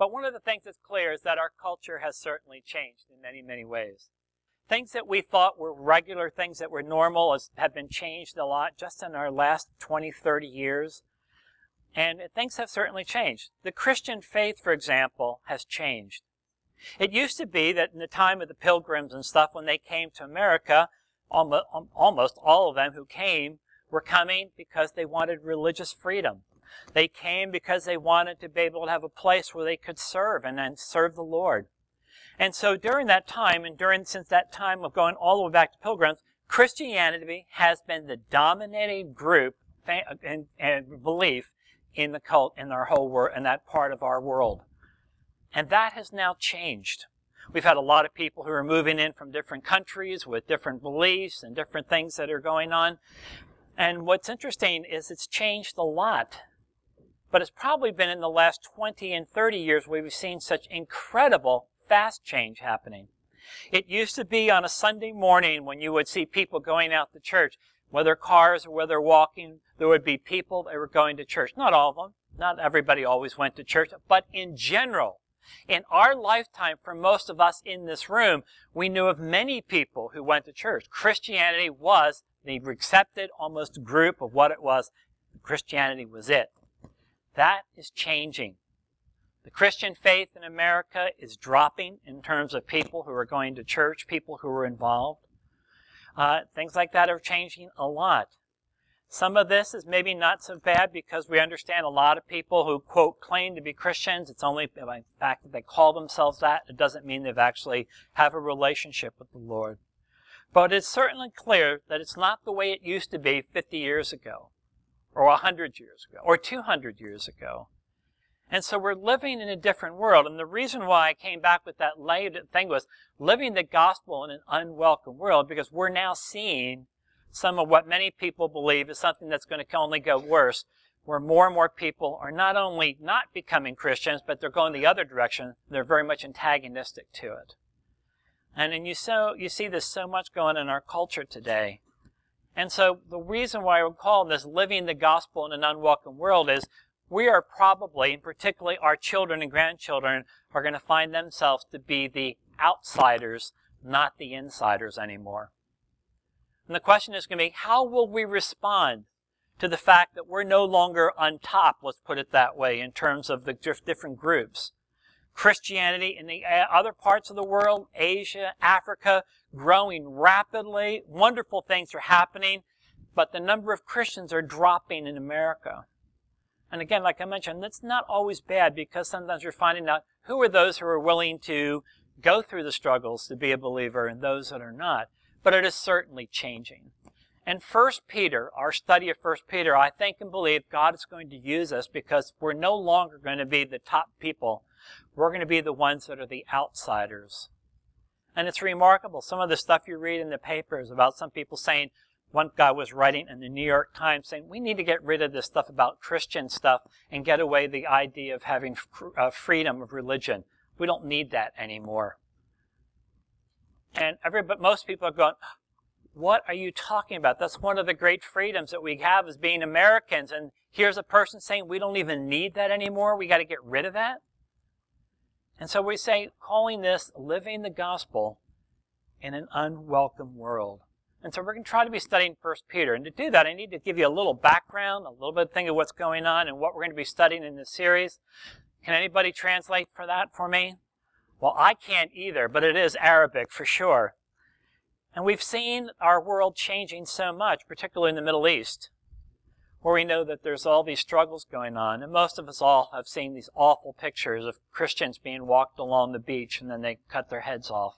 But one of the things that's clear is that our culture has certainly changed in many, many ways. Things that we thought were regular, things that were normal, have been changed a lot just in our last 20, 30 years. And things have certainly changed. The Christian faith, for example, has changed. It used to be that in the time of the pilgrims and stuff, when they came to America, um, almost all of them who came were coming because they wanted religious freedom. They came because they wanted to be able to have a place where they could serve and then serve the Lord. And so during that time, and during since that time of going all the way back to pilgrims, Christianity has been the dominating group and, and belief in the cult in our whole world in that part of our world. And that has now changed. We've had a lot of people who are moving in from different countries with different beliefs and different things that are going on. And what's interesting is it's changed a lot. But it's probably been in the last 20 and 30 years where we've seen such incredible fast change happening. It used to be on a Sunday morning when you would see people going out to church, whether cars or whether walking, there would be people that were going to church. Not all of them. Not everybody always went to church, but in general, in our lifetime, for most of us in this room, we knew of many people who went to church. Christianity was the accepted almost group of what it was. Christianity was it. That is changing. The Christian faith in America is dropping in terms of people who are going to church, people who are involved. Uh, things like that are changing a lot. Some of this is maybe not so bad because we understand a lot of people who, quote, claim to be Christians. It's only by the fact that they call themselves that. It doesn't mean they've actually have a relationship with the Lord. But it's certainly clear that it's not the way it used to be 50 years ago, or 100 years ago, or 200 years ago. And so we're living in a different world. And the reason why I came back with that late thing was living the gospel in an unwelcome world because we're now seeing some of what many people believe is something that's going to only go worse, where more and more people are not only not becoming Christians, but they're going the other direction. They're very much antagonistic to it. And then you so you see this so much going in our culture today. And so the reason why we're calling this living the gospel in an unwelcome world is we are probably, and particularly our children and grandchildren, are going to find themselves to be the outsiders, not the insiders anymore. And the question is going to be, how will we respond to the fact that we're no longer on top, let's put it that way, in terms of the different groups? Christianity in the uh, other parts of the world, Asia, Africa, growing rapidly. Wonderful things are happening, but the number of Christians are dropping in America. And again, like I mentioned, that's not always bad because sometimes you're finding out who are those who are willing to go through the struggles to be a believer and those that are not but it is certainly changing. And First Peter, our study of First Peter, I think and believe God is going to use us because we're no longer going to be the top people. We're going to be the ones that are the outsiders. And it's remarkable. Some of the stuff you read in the papers about some people saying, one guy was writing in the New York Times saying, we need to get rid of this stuff about Christian stuff and get away the idea of having uh, freedom of religion. We don't need that anymore. And every, but most people are going, what are you talking about? That's one of the great freedoms that we have as being Americans. And here's a person saying we don't even need that anymore. We got to get rid of that. And so we say, calling this living the gospel in an unwelcome world. And so we're going to try to be studying First Peter. And to do that, I need to give you a little background, a little bit of thing of what's going on and what we're going to be studying in this series. Can anybody translate for that for me? Well, I can't either, but it is Arabic for sure. And we've seen our world changing so much, particularly in the Middle East, where we know that there's all these struggles going on. And most of us all have seen these awful pictures of Christians being walked along the beach and then they cut their heads off.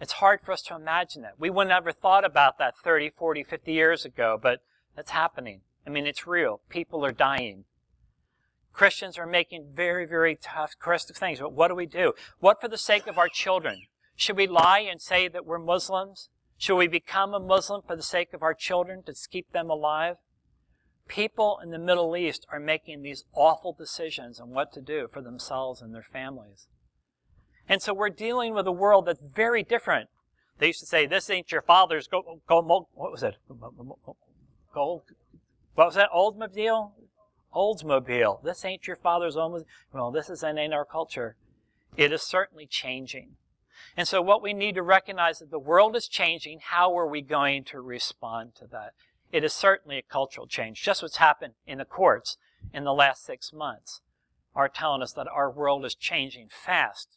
It's hard for us to imagine that. We wouldn't have ever thought about that 30, 40, 50 years ago, but that's happening. I mean, it's real. People are dying. Christians are making very, very tough, corrective things. But what do we do? What for the sake of our children? Should we lie and say that we're Muslims? Should we become a Muslim for the sake of our children to keep them alive? People in the Middle East are making these awful decisions on what to do for themselves and their families. And so we're dealing with a world that's very different. They used to say, this ain't your father's gold, gold what was it? Gold, what was that? Oldsmobile? Oldsmobile. This ain't your father's Oldsmobile. Well, this is in our culture. It is certainly changing. And so what we need to recognize is that the world is changing. How are we going to respond to that? It is certainly a cultural change. Just what's happened in the courts in the last six months are telling us that our world is changing fast.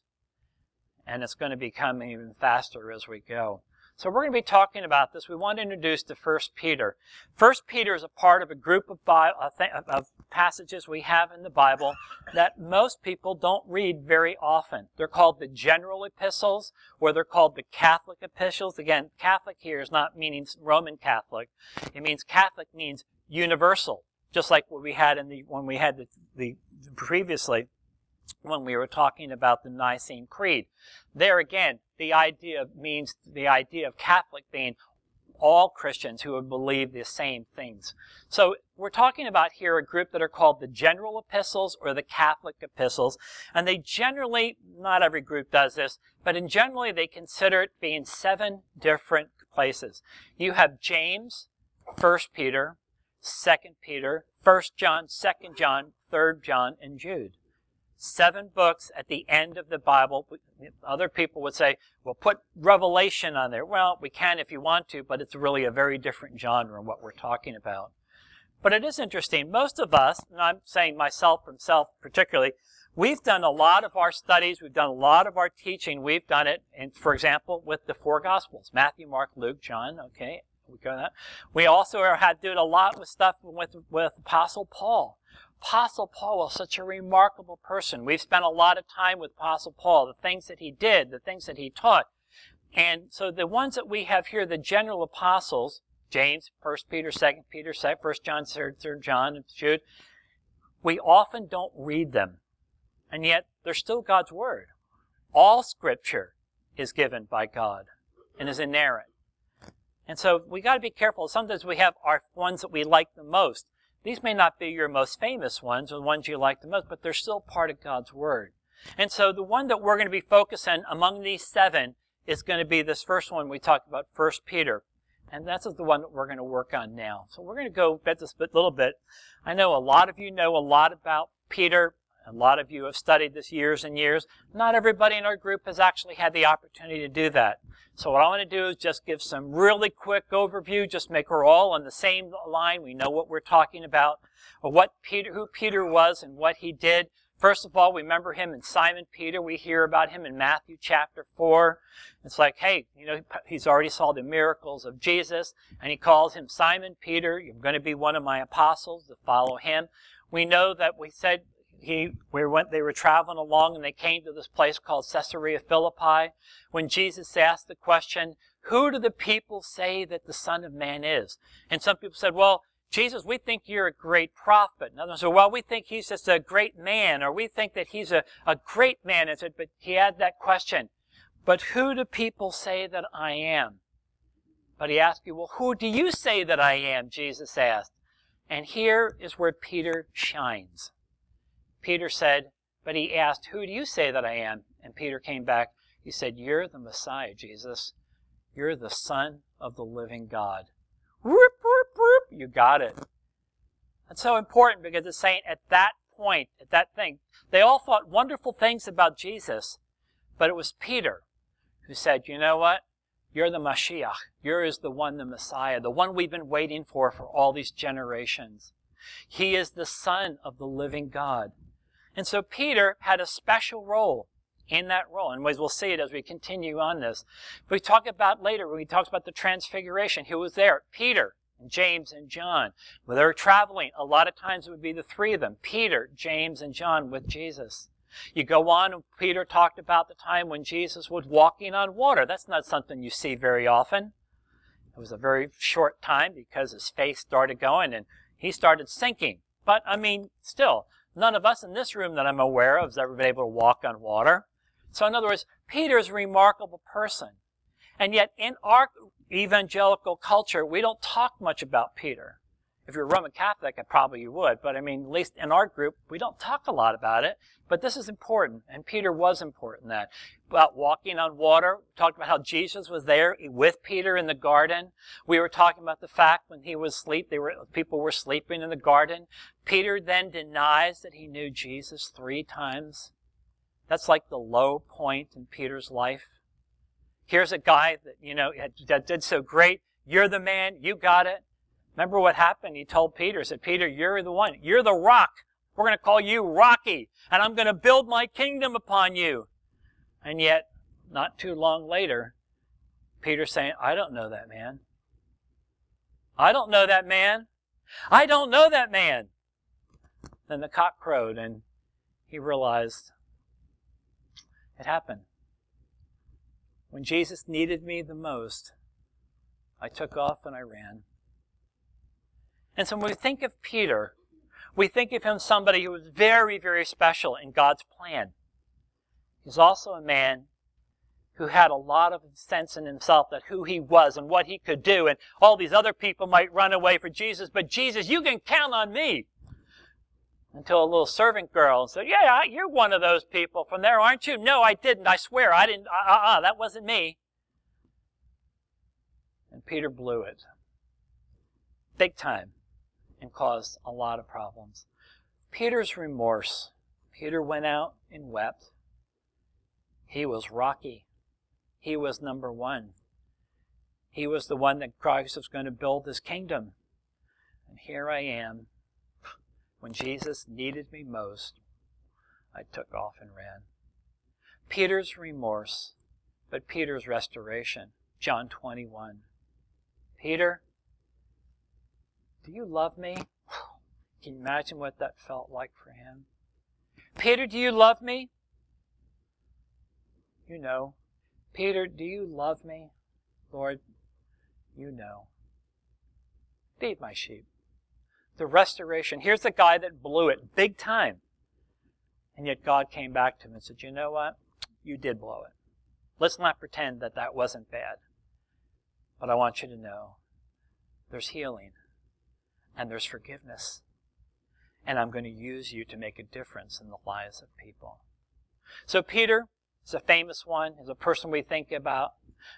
And it's going to become even faster as we go. So we're going to be talking about this. We want to introduce to First Peter. First Peter is a part of a group of, Bible, of passages we have in the Bible that most people don't read very often. They're called the general epistles, or they're called the Catholic epistles. Again, Catholic here is not meaning Roman Catholic. It means Catholic means universal, just like what we had in the when we had the, the previously when we were talking about the Nicene Creed. There again, the idea means the idea of Catholic being all Christians who would believe the same things. So we're talking about here a group that are called the general epistles or the Catholic epistles. And they generally, not every group does this, but in generally they consider it being seven different places. You have James, 1 Peter, 2 Peter, 1 John, 2 John, 3 John, and Jude seven books at the end of the Bible. Other people would say, well, put Revelation on there. Well, we can if you want to, but it's really a very different genre in what we're talking about. But it is interesting. Most of us, and I'm saying myself from self particularly, we've done a lot of our studies, we've done a lot of our teaching, we've done it, and for example, with the four Gospels, Matthew, Mark, Luke, John, okay, we go that. We also had to do a lot with stuff with, with Apostle Paul. Apostle Paul was such a remarkable person. We've spent a lot of time with Apostle Paul, the things that he did, the things that he taught. And so the ones that we have here, the general apostles, James, 1 Peter, 2 Peter, 1 John, 3, 3 John, and Jude, we often don't read them. And yet, they're still God's Word. All Scripture is given by God and is inerrant. And so we got to be careful. Sometimes we have our ones that we like the most. These may not be your most famous ones or the ones you like the most, but they're still part of God's Word. And so the one that we're going to be focusing among these seven is going to be this first one we talked about, First Peter. And that's the one that we're going to work on now. So we're going to go at this a little bit. I know a lot of you know a lot about Peter. A lot of you have studied this years and years. Not everybody in our group has actually had the opportunity to do that. So what I want to do is just give some really quick overview, just make her all on the same line. We know what we're talking about, or what Peter, who Peter was and what he did. First of all, we remember him in Simon Peter. We hear about him in Matthew chapter 4. It's like, hey, you know, he's already saw the miracles of Jesus, and he calls him Simon Peter. You're going to be one of my apostles to follow him. We know that we said he, we went, they were traveling along and they came to this place called Caesarea Philippi when Jesus asked the question, who do the people say that the Son of Man is? And some people said, well, Jesus, we think you're a great prophet. And others said, well, we think he's just a great man, or we think that he's a, a great man. And said, but he had that question, but who do people say that I am? But he asked you, well, who do you say that I am? Jesus asked. And here is where Peter shines. Peter said, but he asked, Who do you say that I am? And Peter came back. He said, You're the Messiah, Jesus. You're the Son of the living God. Whoop, whoop, whoop. You got it. That's so important because it's saying at that point, at that thing, they all thought wonderful things about Jesus, but it was Peter who said, You know what? You're the Mashiach. You're is the one, the Messiah, the one we've been waiting for for all these generations. He is the Son of the living God. And so Peter had a special role in that role. And we'll see it as we continue on this. We talk about later when he talks about the transfiguration. Who was there? Peter, and James, and John. When they were traveling, a lot of times it would be the three of them Peter, James, and John with Jesus. You go on, and Peter talked about the time when Jesus was walking on water. That's not something you see very often. It was a very short time because his face started going and he started sinking. But, I mean, still, None of us in this room that I'm aware of has ever been able to walk on water. So in other words, Peter is a remarkable person. And yet in our evangelical culture, we don't talk much about Peter. If you're Roman Catholic, I probably you would, but I mean, at least in our group, we don't talk a lot about it. But this is important, and Peter was important that. About walking on water, talked about how Jesus was there with Peter in the garden. We were talking about the fact when he was asleep, they were, people were sleeping in the garden. Peter then denies that he knew Jesus three times. That's like the low point in Peter's life. Here's a guy that, you know, that did so great. You're the man. You got it. Remember what happened? He told Peter, he said, Peter, you're the one. You're the rock. We're going to call you Rocky, and I'm going to build my kingdom upon you. And yet, not too long later, Peter's saying, I don't know that man. I don't know that man. I don't know that man. Then the cock crowed, and he realized it happened. When Jesus needed me the most, I took off and I ran. And so when we think of Peter, we think of him somebody who was very, very special in God's plan. He's also a man who had a lot of sense in himself that who he was and what he could do, and all these other people might run away for Jesus, but Jesus, you can count on me. Until a little servant girl said, Yeah, you're one of those people from there, aren't you? No, I didn't. I swear, I didn't. Uh uh, uh that wasn't me. And Peter blew it. Big time and caused a lot of problems. Peter's remorse. Peter went out and wept. He was rocky. He was number one. He was the one that Christ was going to build his kingdom. And here I am. When Jesus needed me most, I took off and ran. Peter's remorse, but Peter's restoration. John 21. Peter, do you love me? Can you imagine what that felt like for him? Peter, do you love me? You know. Peter, do you love me? Lord, you know. Feed my sheep. The restoration. Here's the guy that blew it big time. And yet God came back to him and said, You know what? You did blow it. Let's not pretend that that wasn't bad. But I want you to know there's healing and there's forgiveness. And I'm going to use you to make a difference in the lives of people. So Peter is a famous one, is a person we think about.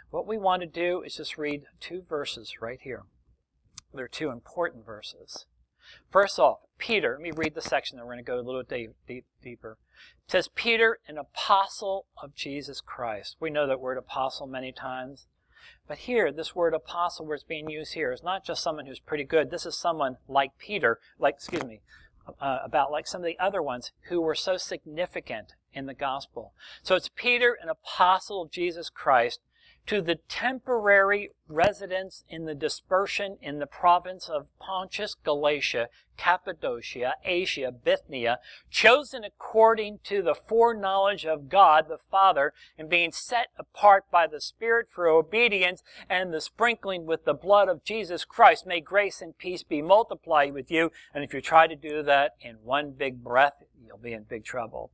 What we want to do is just read two verses right here. They're two important verses. First off, Peter, let me read the section, then we're going to go a little deep, deep, deeper. It says, Peter, an apostle of Jesus Christ. We know that word apostle many times. But here, this word apostle, where it's being used here, is not just someone who's pretty good. This is someone like Peter, like, excuse me, uh, about like some of the other ones who were so significant in the gospel. So it's Peter, an apostle of Jesus Christ, to the temporary residents in the dispersion in the province of Pontus, Galatia, Cappadocia, Asia, Bithynia, chosen according to the foreknowledge of God the Father, and being set apart by the Spirit for obedience and the sprinkling with the blood of Jesus Christ. May grace and peace be multiplied with you. And if you try to do that in one big breath, you'll be in big trouble.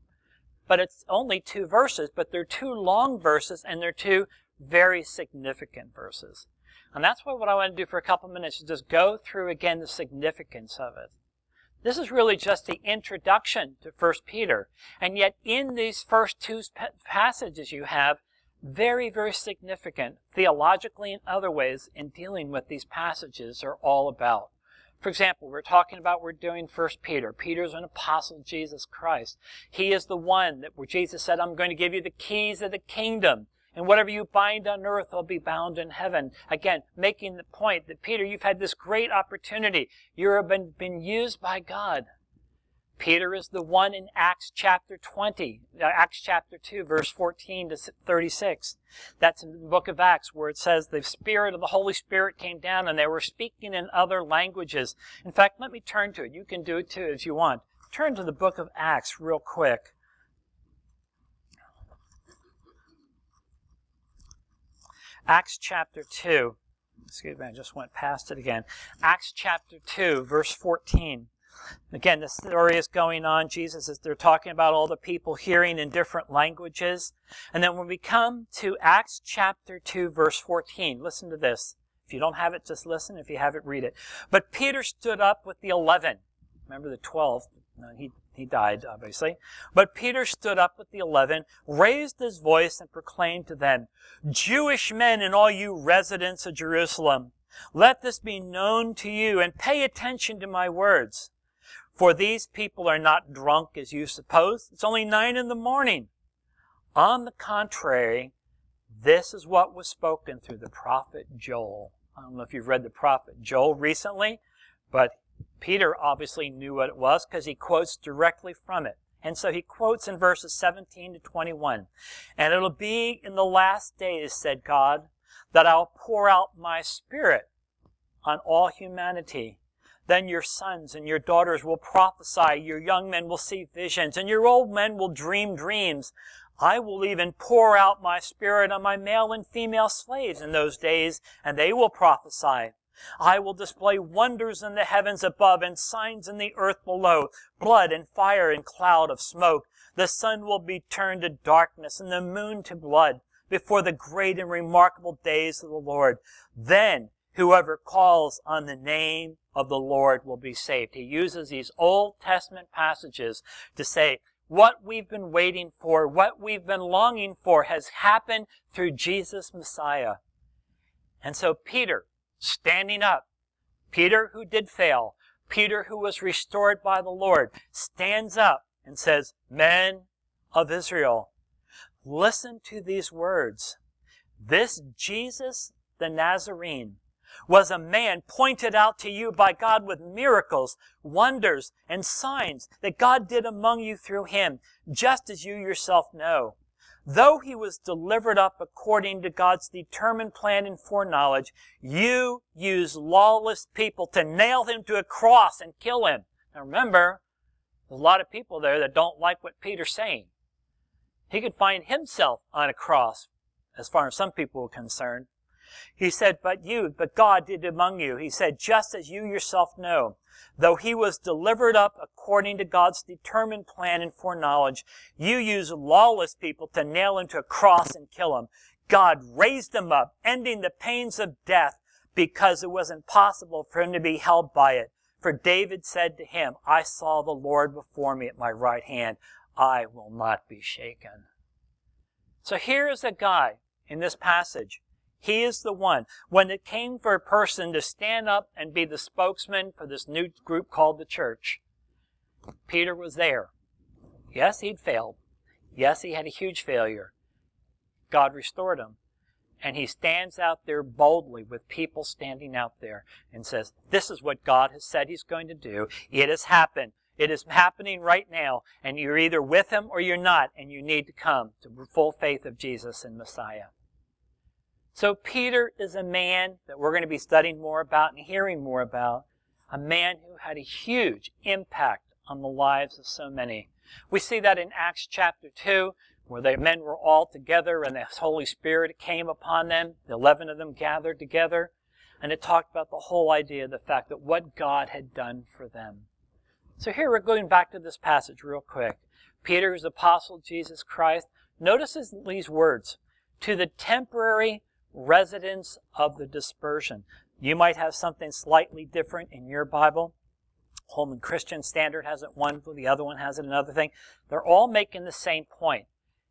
But it's only two verses, but they're two long verses and they're two very significant verses. And that's what, what I want to do for a couple minutes is just go through again the significance of it. This is really just the introduction to 1 Peter. And yet in these first two passages you have very, very significant theologically and other ways in dealing with these passages are all about. For example, we're talking about we're doing First Peter. Peter's an apostle Jesus Christ. He is the one that where Jesus said, I'm going to give you the keys of the kingdom. And whatever you bind on earth will be bound in heaven. Again, making the point that Peter, you've had this great opportunity. You've been, been used by God. Peter is the one in Acts chapter 20, uh, Acts chapter 2, verse 14 to 36. That's in the book of Acts where it says the Spirit of the Holy Spirit came down and they were speaking in other languages. In fact, let me turn to it. You can do it too if you want. Turn to the book of Acts real quick. Acts chapter 2. Excuse me, I just went past it again. Acts chapter 2, verse 14. Again, the story is going on. Jesus is, they're talking about all the people hearing in different languages. And then when we come to Acts chapter 2, verse 14, listen to this. If you don't have it, just listen. If you have it, read it. But Peter stood up with the eleven. Remember the twelve? He, he died, obviously. But Peter stood up with the eleven, raised his voice, and proclaimed to them, Jewish men and all you residents of Jerusalem, let this be known to you and pay attention to my words. For these people are not drunk as you suppose. It's only nine in the morning. On the contrary, this is what was spoken through the prophet Joel. I don't know if you've read the prophet Joel recently, but Peter obviously knew what it was because he quotes directly from it. And so he quotes in verses 17 to 21. And it'll be in the last days, said God, that I'll pour out my spirit on all humanity. Then your sons and your daughters will prophesy, your young men will see visions, and your old men will dream dreams. I will even pour out my spirit on my male and female slaves in those days, and they will prophesy. I will display wonders in the heavens above and signs in the earth below, blood and fire and cloud of smoke. The sun will be turned to darkness and the moon to blood before the great and remarkable days of the Lord. Then whoever calls on the name of the Lord will be saved. He uses these Old Testament passages to say, what we've been waiting for, what we've been longing for has happened through Jesus Messiah. And so Peter, standing up, Peter who did fail, Peter who was restored by the Lord, stands up and says, Men of Israel, listen to these words. This Jesus the Nazarene was a man pointed out to you by God with miracles, wonders, and signs that God did among you through him, just as you yourself know. Though he was delivered up according to God's determined plan and foreknowledge, you used lawless people to nail him to a cross and kill him. Now remember, there's a lot of people there that don't like what Peter's saying. He could find himself on a cross, as far as some people were concerned. He said, but you, but God did among you. He said, just as you yourself know, though he was delivered up according to God's determined plan and foreknowledge, you used lawless people to nail him to a cross and kill him. God raised him up, ending the pains of death because it was impossible for him to be held by it. For David said to him, I saw the Lord before me at my right hand. I will not be shaken. So here is a guy in this passage he is the one. When it came for a person to stand up and be the spokesman for this new group called the church, Peter was there. Yes, he'd failed. Yes, he had a huge failure. God restored him. And he stands out there boldly with people standing out there and says, This is what God has said he's going to do. It has happened. It is happening right now. And you're either with him or you're not. And you need to come to full faith of Jesus and Messiah. So Peter is a man that we're going to be studying more about and hearing more about, a man who had a huge impact on the lives of so many. We see that in Acts chapter 2, where the men were all together and the Holy Spirit came upon them. The 11 of them gathered together. And it talked about the whole idea of the fact that what God had done for them. So here we're going back to this passage real quick. Peter is apostle Jesus Christ. Notice these words. To the temporary residents of the dispersion. You might have something slightly different in your Bible. Holman Christian Standard has it one, the other one has it another thing. They're all making the same point.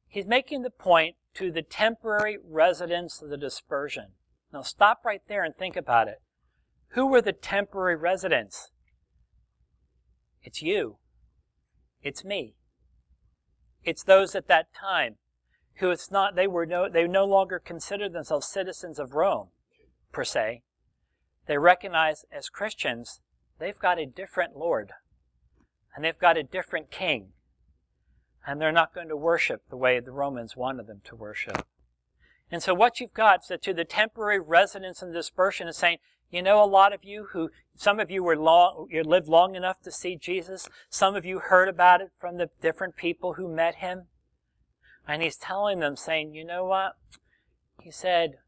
He's making the point to the temporary residents of the dispersion. Now stop right there and think about it. Who were the temporary residents? It's you. It's me. It's those at that time who it's not they were no they no longer considered themselves citizens of Rome per se. They recognize as Christians they've got a different Lord and they've got a different king. And they're not going to worship the way the Romans wanted them to worship. And so what you've got is that to the temporary residents and dispersion is saying, you know, a lot of you who, some of you were long, you lived long enough to see Jesus. Some of you heard about it from the different people who met him. And he's telling them, saying, you know what? He said,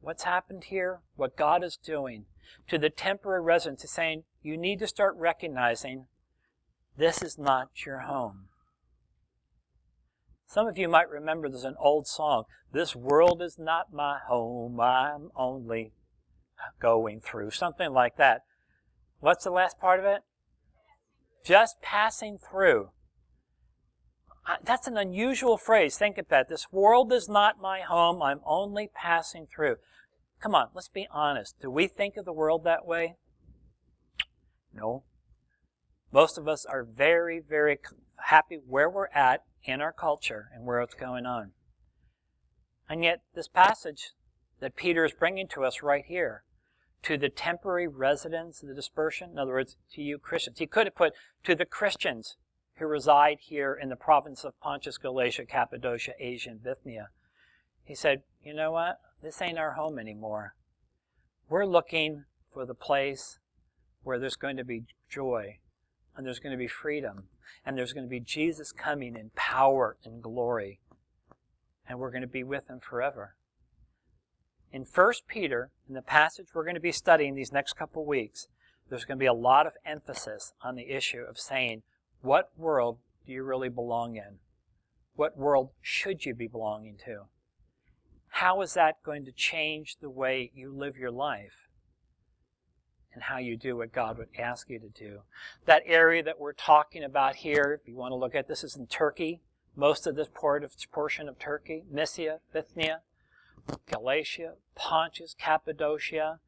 what's happened here, what God is doing to the temporary residents, is saying, you need to start recognizing this is not your home. Some of you might remember there's an old song, This world is not my home, I'm only going through, something like that. What's the last part of it? Just passing through. That's an unusual phrase. Think about it. This world is not my home. I'm only passing through. Come on, let's be honest. Do we think of the world that way? No. Most of us are very, very happy where we're at in our culture and where it's going on. And yet, this passage that Peter is bringing to us right here, to the temporary residents of the dispersion, in other words, to you Christians, he could have put to the Christians who reside here in the province of Pontus, Galatia, Cappadocia, Asia, and Bithynia. He said, You know what? This ain't our home anymore. We're looking for the place where there's going to be joy, and there's going to be freedom, and there's going to be Jesus coming in power and glory, and we're going to be with him forever. In 1 Peter, in the passage we're going to be studying these next couple weeks, there's going to be a lot of emphasis on the issue of saying, what world do you really belong in? What world should you be belonging to? How is that going to change the way you live your life? and how you do what God would ask you to do. That area that we're talking about here, if you want to look at this, is in Turkey. Most of this portion of Turkey, Mysia, Bithynia, Galatia, Pontus, Cappadocia.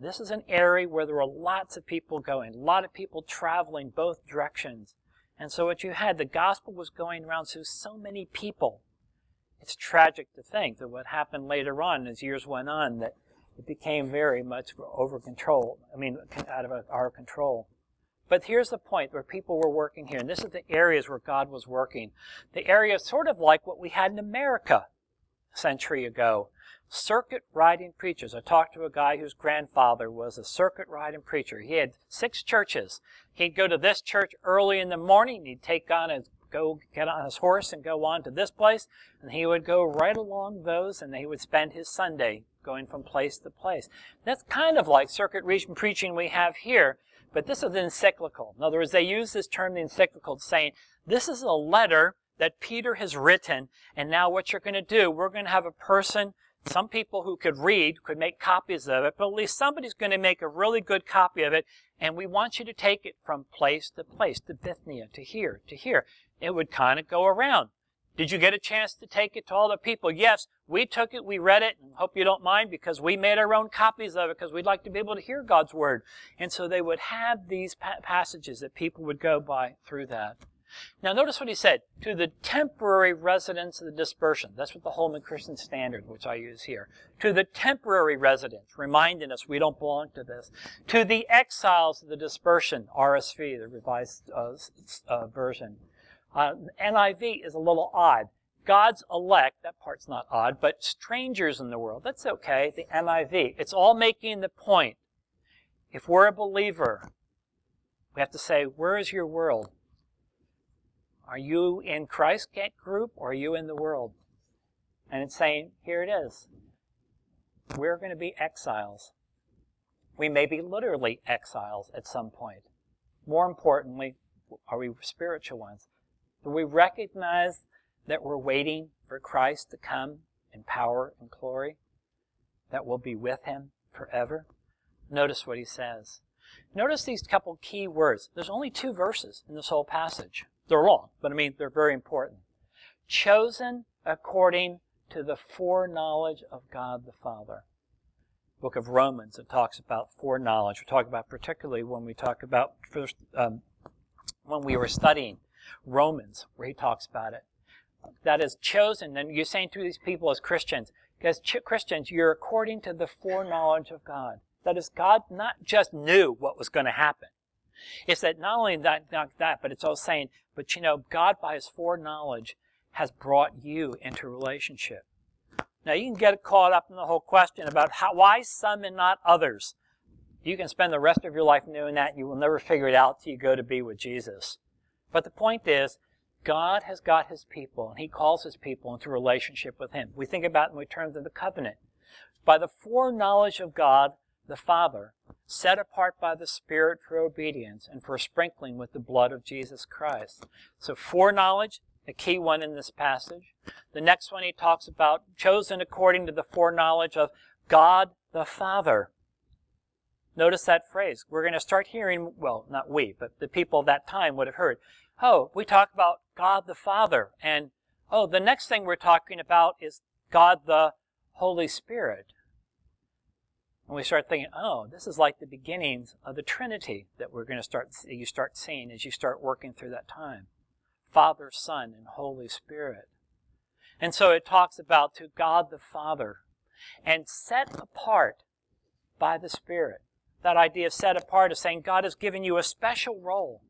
This is an area where there were lots of people going, a lot of people traveling both directions. And so what you had, the gospel was going around to so many people. It's tragic to think that what happened later on as years went on that it became very much over control. I mean, out of our control. But here's the point where people were working here, and this is the areas where God was working. The area sort of like what we had in America a century ago circuit riding preachers. I talked to a guy whose grandfather was a circuit riding preacher. He had six churches. He'd go to this church early in the morning. He'd take on his go get on his horse and go on to this place, and he would go right along those, and he would spend his Sunday going from place to place. That's kind of like circuit region preaching we have here, but this is encyclical. In other words, they use this term, the encyclical, saying this is a letter that Peter has written, and now what you're going to do, we're going to have a person some people who could read could make copies of it, but at least somebody's going to make a really good copy of it, and we want you to take it from place to place, to Bithynia, to here, to here. It would kind of go around. Did you get a chance to take it to all the people? Yes, we took it, we read it, and hope you don't mind because we made our own copies of it because we'd like to be able to hear God's Word. And so they would have these passages that people would go by through that. Now notice what he said, to the temporary residents of the dispersion. That's what the Holman Christian Standard, which I use here. To the temporary residents, reminding us we don't belong to this. To the exiles of the dispersion, RSV, the revised uh, uh, version. Uh, NIV is a little odd. God's elect, that part's not odd, but strangers in the world, that's okay, the NIV. It's all making the point. If we're a believer, we have to say, where is your world? Are you in Christ group or are you in the world? And it's saying, here it is. We're going to be exiles. We may be literally exiles at some point. More importantly, are we spiritual ones? Do we recognize that we're waiting for Christ to come in power and glory? That we'll be with him forever? Notice what he says. Notice these couple key words. There's only two verses in this whole passage. They're long, but I mean, they're very important. Chosen according to the foreknowledge of God the Father. Book of Romans, it talks about foreknowledge. We talk about particularly when we talk about first, um, when we were studying Romans, where he talks about it. That is chosen, and you're saying to these people as Christians, as Christians, you're according to the foreknowledge of God. That is, God not just knew what was going to happen. It's that not only that, not that, but it's also saying, but you know, God by his foreknowledge has brought you into relationship. Now you can get caught up in the whole question about how, why some and not others. You can spend the rest of your life doing that. You will never figure it out till you go to be with Jesus. But the point is, God has got his people, and he calls his people into relationship with him. We think about it in terms of the covenant. By the foreknowledge of God, the Father, set apart by the Spirit for obedience and for sprinkling with the blood of Jesus Christ. So foreknowledge, a key one in this passage. The next one he talks about, chosen according to the foreknowledge of God the Father. Notice that phrase. We're going to start hearing, well, not we, but the people of that time would have heard, oh, we talk about God the Father. And, oh, the next thing we're talking about is God the Holy Spirit. And we start thinking, oh, this is like the beginnings of the Trinity that we're going to start, you start seeing as you start working through that time. Father, Son, and Holy Spirit. And so it talks about to God the Father and set apart by the Spirit. That idea of set apart is saying God has given you a special role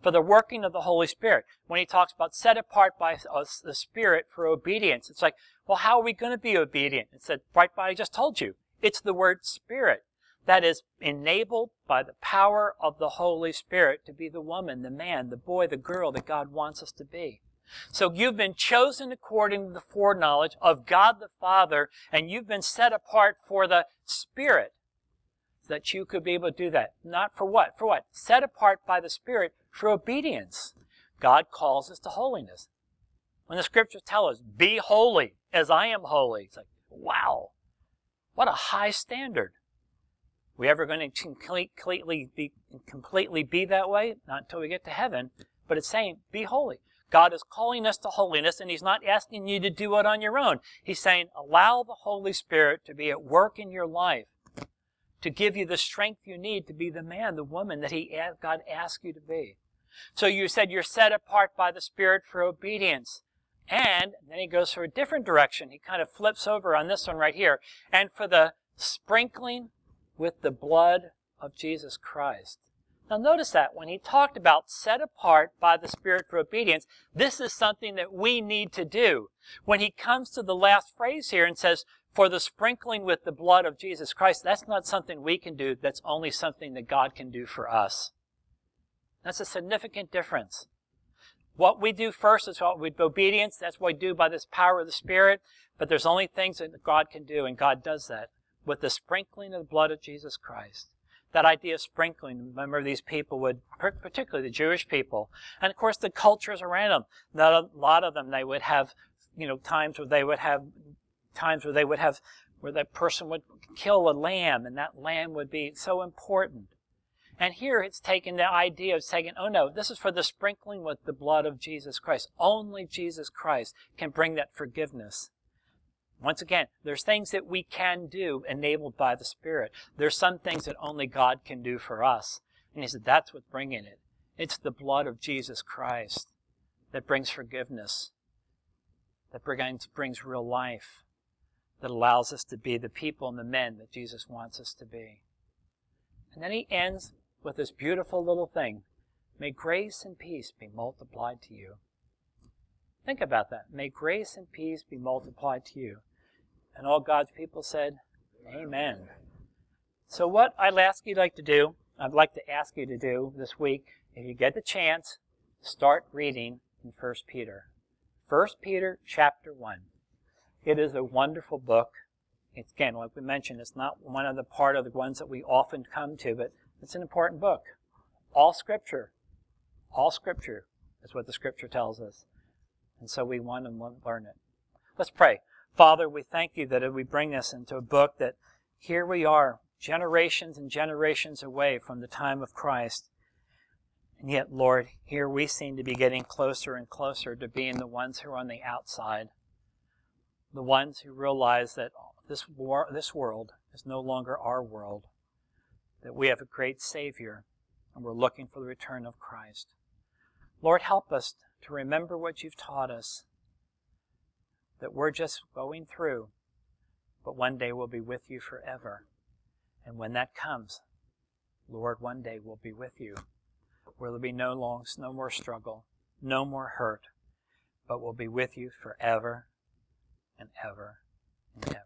for the working of the Holy Spirit. When he talks about set apart by the Spirit for obedience, it's like, well, how are we going to be obedient? It's said, right by I just told you. It's the word Spirit that is enabled by the power of the Holy Spirit to be the woman, the man, the boy, the girl that God wants us to be. So you've been chosen according to the foreknowledge of God the Father, and you've been set apart for the Spirit that you could be able to do that. Not for what? For what? Set apart by the Spirit for obedience. God calls us to holiness. When the scriptures tell us, be holy as I am holy, it's like, wow, what a high standard. We ever going to completely be, completely be that way? Not until we get to heaven, but it's saying, be holy. God is calling us to holiness, and He's not asking you to do it on your own. He's saying, allow the Holy Spirit to be at work in your life to give you the strength you need to be the man, the woman that he, God asked you to be. So you said you're set apart by the Spirit for obedience. And then he goes for a different direction. He kind of flips over on this one right here. And for the sprinkling with the blood of Jesus Christ. Now notice that when he talked about set apart by the Spirit for obedience, this is something that we need to do. When he comes to the last phrase here and says, for the sprinkling with the blood of Jesus Christ, that's not something we can do. That's only something that God can do for us. That's a significant difference. What we do first is what we obedience. That's what we do by this power of the Spirit. But there's only things that God can do, and God does that with the sprinkling of the blood of Jesus Christ. That idea of sprinkling, remember these people would, particularly the Jewish people, and of course the cultures around them, Not a lot of them, they would have, you know, times where they would have times where they would have, where that person would kill a lamb and that lamb would be so important. And here it's taken the idea of saying, oh no, this is for the sprinkling with the blood of Jesus Christ. Only Jesus Christ can bring that forgiveness. Once again, there's things that we can do enabled by the Spirit. There's some things that only God can do for us. And he said, that's what's bringing it. It's the blood of Jesus Christ that brings forgiveness, that brings, brings real life that allows us to be the people and the men that Jesus wants us to be. And then he ends with this beautiful little thing. May grace and peace be multiplied to you. Think about that. May grace and peace be multiplied to you. And all God's people said, Amen. So what I'd ask you like to do, I'd like to ask you to do this week, if you get the chance, start reading in 1 Peter. 1 Peter chapter 1. It is a wonderful book. It's, again, like we mentioned, it's not one of the part of the ones that we often come to, but it's an important book. All Scripture, all Scripture is what the Scripture tells us. And so we want to learn it. Let's pray. Father, we thank you that we bring this into a book that here we are, generations and generations away from the time of Christ. And yet, Lord, here we seem to be getting closer and closer to being the ones who are on the outside the ones who realize that this, war, this world is no longer our world, that we have a great Savior, and we're looking for the return of Christ. Lord, help us to remember what you've taught us, that we're just going through, but one day we'll be with you forever. And when that comes, Lord, one day we'll be with you, where there'll be no long, no more struggle, no more hurt, but we'll be with you forever and ever and ever.